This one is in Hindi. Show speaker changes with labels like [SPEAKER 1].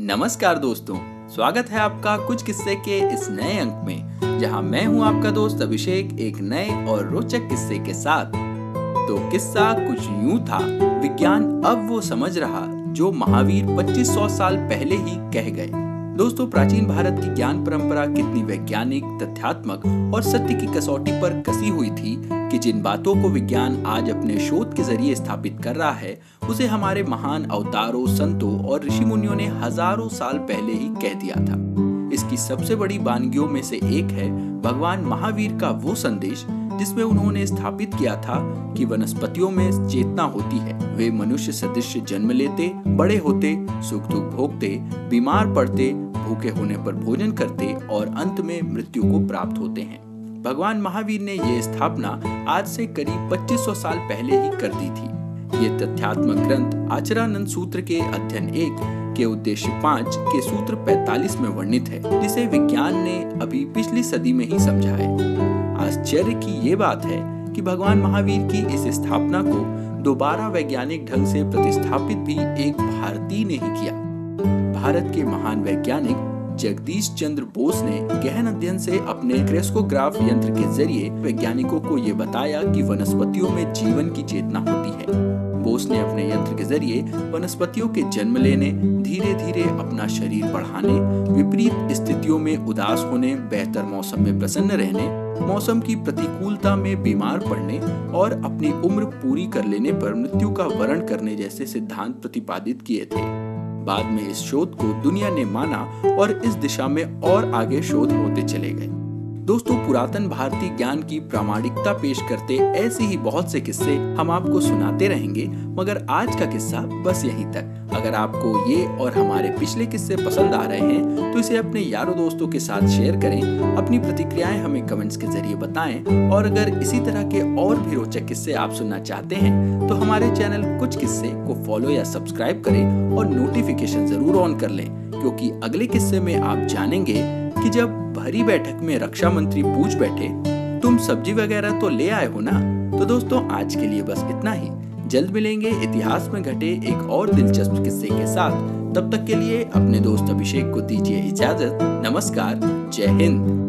[SPEAKER 1] नमस्कार दोस्तों, स्वागत है आपका कुछ किस्से के इस नए अंक में, जहाँ मैं हूँ आपका दोस्त अभिषेक एक नए और रोचक किस्से के साथ। तो किस्सा कुछ यूँ था, विज्ञान अब वो समझ रहा जो महावीर 2500 साल पहले ही कह गए। दोस्तों, प्राचीन भारत की ज्ञान परंपरा कितनी वैज्ञानिक, तथ्यात्मक और सत्य की कसौटी पर कसी हुई थी कि जिन बातों को विज्ञान आज अपने शोध के ज़रिए स्थापित कर रहा है, उसे हमारे महान अवतारों, संतों और ऋषि मुनियों ने हज़ारों साल पहले ही कह दिया था। इसकी सबसे बड़ी वानगियों में से एक है भगवान महावीर का वो संदेश जिसमें उन्होंने स्थापित किया था कि वनस्पतियों में चेतना होती है। वे मनुष्य सदृश जन्म लेते, बड़े होते, सुख दुख भोगते, बीमार पड़ते, भूखे होने पर भोजन करते और अंत में मृत्यु को प्राप्त होते हैं। भगवान महावीर ने यह स्थापना आज से करीब 2500 साल पहले ही कर दी थी। ये तथ्यात्मक ग्रंथ आचरानंद सूत्र के अध्ययन एक के उद्देश्य पाँच के सूत्र 45 में वर्णित है, जिसे विज्ञान ने अभी पिछली सदी में ही समझा है। आश्चर्य की ये बात है कि भगवान महावीर की इस स्थापना को दोबारा वैज्ञानिक ढंग से प्रतिस्थापित भी एक भारतीय ने ही किया। भारत के महान वैज्ञानिक जगदीश चंद्र बोस ने गहन अध्ययन से अपने क्रेस्कोग्राफ यंत्र के ज़रिए वैज्ञानिकों को ये बताया कि वनस्पतियों में जीवन की चेतना होती है। बोस ने अपने यंत्र के ज़रिए वनस्पतियों के जन्म लेने धीरे धीरे अपना शरीर बढ़ाने, विपरीत स्थितियों में उदास होने, बेहतर मौसम में प्रसन्न रहने, मौसम की प्रतिकूलता में बीमार पड़ने और अपनी उम्र पूरी कर लेने पर मृत्यु का वर्ण करने जैसे सिद्धांत प्रतिपादित किए थे। बाद में इस शोध को दुनिया ने माना और इस दिशा में और आगे शोध होते चले गए। दोस्तों, पुरातन भारतीय ज्ञान की प्रामाणिकता पेश करते ऐसे ही बहुत से किस्से हम आपको सुनाते रहेंगे, मगर आज का किस्सा बस यहीं तक। अगर आपको ये और हमारे पिछले किस्से पसंद आ रहे हैं तो इसे अपने यारों दोस्तों के साथ शेयर करें, अपनी प्रतिक्रियाएँ हमें कमेंट्स के ज़रिए बताएँ, और अगर इसी तरह के और भी रोचक किस्से आप सुनना चाहते हैं तो हमारे चैनल कुछ किस्से को फॉलो या सब्सक्राइब करें और नोटिफिकेशन ज़रूर ऑन कर लें, क्योंकि अगले किस्से में आप जानेंगे कि जब भरी बैठक में रक्षा मंत्री पूछ बैठे, तुम सब्ज़ी वगैरह तो ले आए हो ना? तो दोस्तों, आज के लिए बस इतना ही। जल्द मिलेंगे इतिहास में घटे एक और दिलचस्प किस्से के साथ। तब तक के लिए अपने दोस्त अभिषेक को दीजिए इजाज़त। नमस्कार, जय हिंद।